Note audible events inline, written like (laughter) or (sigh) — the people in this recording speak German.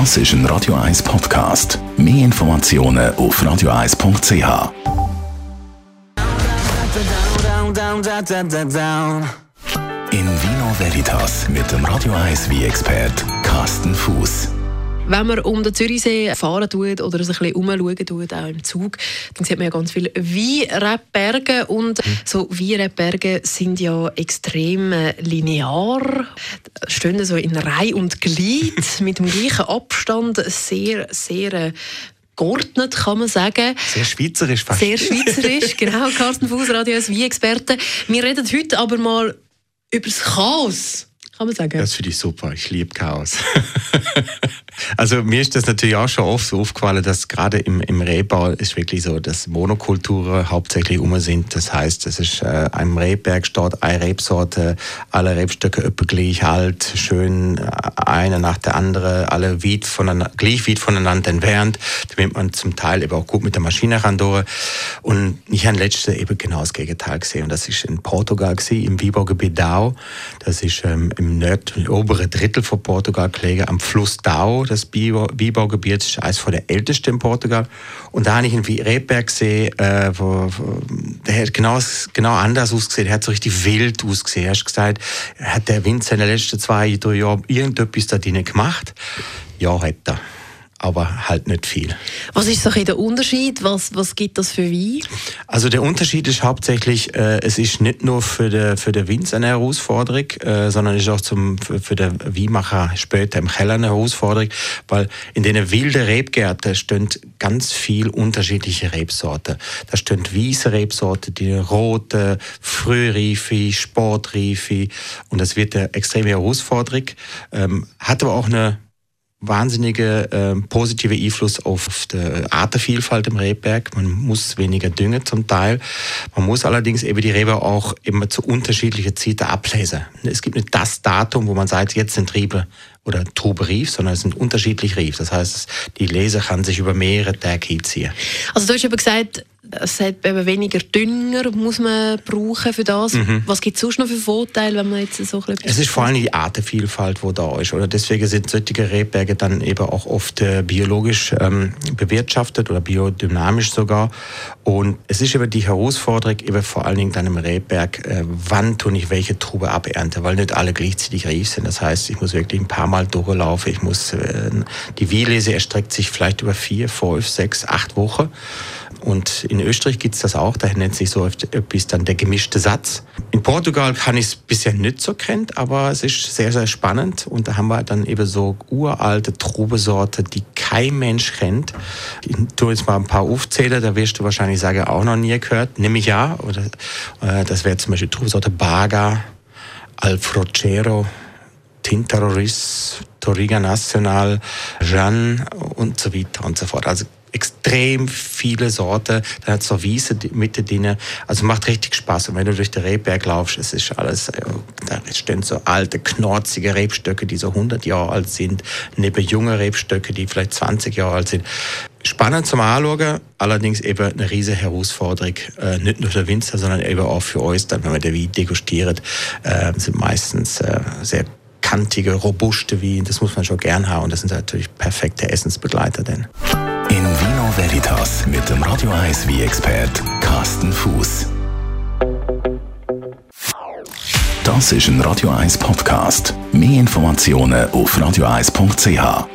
Das ist ein Radio 1 Podcast. Mehr Informationen auf radio1.ch. In Vino Veritas mit dem Radio 1 wie expert Carsten Fuß. Wenn man um den Zürichsee fahren tut oder sich ein bisschen umschauen tut, auch im Zug, dann sieht man ja ganz viele Weinrebberge und so Weinrebberge sind ja extrem äh, linear, stehen so in Reihe und Glied (laughs) mit dem gleichen Abstand, sehr, sehr äh, geordnet, kann man sagen. Sehr schweizerisch fast. Sehr schweizerisch, (laughs) genau. Carsten Fuß, Radio als Wie-Experte. Wir reden heute aber mal über das Chaos, kann man sagen. Das finde ich super. Ich liebe Chaos. (laughs) Also mir ist das natürlich auch schon oft so aufgefallen, dass gerade im, im Rebbau ist wirklich so, dass Monokulturen hauptsächlich um sind. Das heißt, es ist äh, ein Rebberg steht eine Rebsorte, alle Rebstöcke etwa gleich alt, schön äh, eine nach der anderen, alle weit voneinander, gleich weit voneinander entfernt, damit man zum Teil eben auch gut mit der Maschine kann durch. Und ich habe letztes eben genau das Gegenteil gesehen. Und das ist in Portugal gewesen, im Wiebergebiet Dau. Das ist ähm, im nördlichen oberen Drittel von Portugal gelegen, am Fluss Dau das Weinbaugebiet ist eines der ältesten in Portugal. Und da habe ich einen Rebberg gesehen, äh, wo, wo, der hat genau, genau anders ausgesehen. Der hat so richtig wild ausgesehen. Hast gesagt, hat der Winzer in den letzten zwei, drei Jahren irgendetwas da drinnen gemacht? Ja, hat er aber halt nicht viel. Was ist so der Unterschied? Was, was gibt das für Wein? Also der Unterschied ist hauptsächlich, äh, es ist nicht nur für den für den Winzer eine Herausforderung, äh, sondern es ist auch zum, für, für den Weinmacher später im Keller eine Herausforderung, weil in den wilden Rebgärten stehen ganz viel unterschiedliche Rebsorten. Da stehen weiße Rebsorten, die rote, frühreife, sportreife und das wird eine extreme Herausforderung. Ähm, hat aber auch eine wahnsinnige äh, positive Einfluss auf die Artenvielfalt im Rebberg. Man muss weniger düngen zum Teil. Man muss allerdings eben die Rebe auch immer zu unterschiedlichen Zeiten ablesen. Es gibt nicht das Datum, wo man sagt, jetzt sind Rebe oder Trube rief, sondern es sind unterschiedlich rief. Das heißt, die Lese kann sich über mehrere Tage hinziehen. Also du hast eben gesagt, es hat eben weniger Dünger muss man brauchen für das. Mhm. Was gibt es sonst noch für Vorteile, wenn man jetzt so ein Es ist vor allem die Artenvielfalt, die da ist. Oder deswegen sind solche Rebberge dann eben auch oft äh, biologisch ähm, bewirtschaftet oder biodynamisch sogar. Und es ist eben die Herausforderung, eben vor allen Dingen dann im Rebberg, äh, wann tue ich welche Trube abernte, weil nicht alle gleichzeitig reif sind. Das heißt, ich muss wirklich ein paar Mal durchlaufen. Ich muss, äh, die Wielese erstreckt sich vielleicht über vier, fünf, sechs, acht Wochen. Und in Österreich gibt es das auch, da nennt sich so etwas dann der gemischte Satz. In Portugal kann ich es bisher nicht so kennt, aber es ist sehr, sehr spannend. Und da haben wir dann eben so uralte Trubesorte, die kein Mensch kennt. Ich tue jetzt mal ein paar aufzählen, da wirst du wahrscheinlich sagen, auch noch nie gehört. Nämlich ja, oder, äh, das wäre zum Beispiel Trubesorte Baga, Alfrocero, Tintaroris, Toriga Nacional, Jeanne und so weiter und so fort. Also extrem viele Sorten. Dann hat es noch Wiese mit drin. Also macht richtig Spaß. Und wenn du durch den Rebberg laufst, es ist alles, äh, da stehen so alte, knorzige Rebstöcke, die so 100 Jahre alt sind, neben junge Rebstöcke, die vielleicht 20 Jahre alt sind. Spannend zum Anschauen, allerdings eben eine riesige Herausforderung, äh, nicht nur für Winzer, sondern eben auch für uns, dann, wenn wir den Wein degustieren, äh, sind meistens äh, sehr kantige, robuste Wein, das muss man schon gern haben und das sind natürlich perfekte Essensbegleiter denn. In Vino Veritas mit dem Radio 1 wie expert Carsten Fuß. Das ist ein Radio 1 Podcast. Mehr Informationen auf radio1.ch.